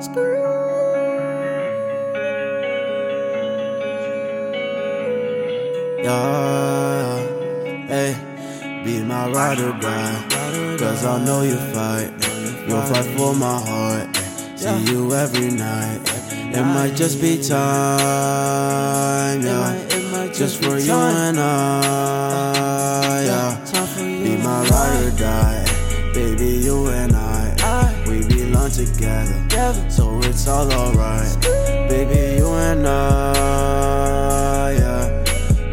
Yeah, hey, be my ride or die. Cause I know you fight. You'll fight for my heart. See you every night. It might just be time, yeah. Just for you and I, yeah. Be my ride or die. Baby, you and I. Belong together. So it's all alright. Baby, you and I, yeah.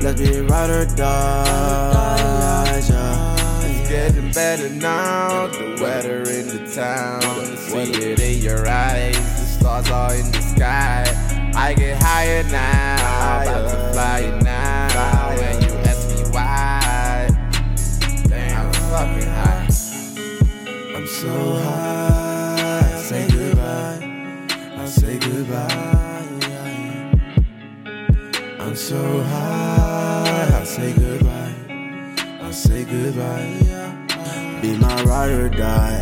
Let's be ride or die, yeah. It's getting better now. The weather in the town. See it in your eyes. The stars are in the sky. I get higher now. About to fly now. And you ask me why. Damn, I'm fucking high. I'm so So high. I say goodbye. I say goodbye. Be my ride or die.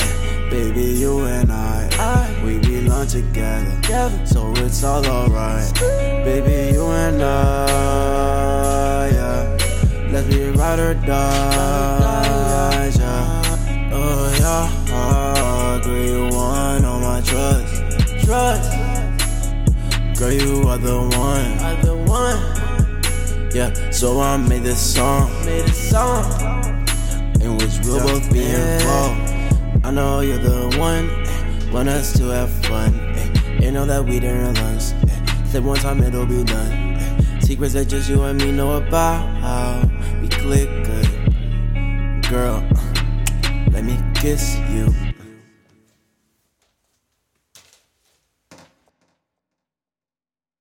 Baby, you and I. We belong together. So it's all alright. Baby, you and I. Yeah. Let's be ride or die. Yeah. Oh, yeah. Girl, you want all my trust. Trust. Girl, you are the one. Are the one. Yeah, so I made this song. Made this song. In which we'll both be involved. I know you're the one. Eh, want us to have fun. Eh. You know that we didn't lunch. Eh. Say one time it'll be done. Secrets that just you and me know about. We click good. Girl, let me kiss you.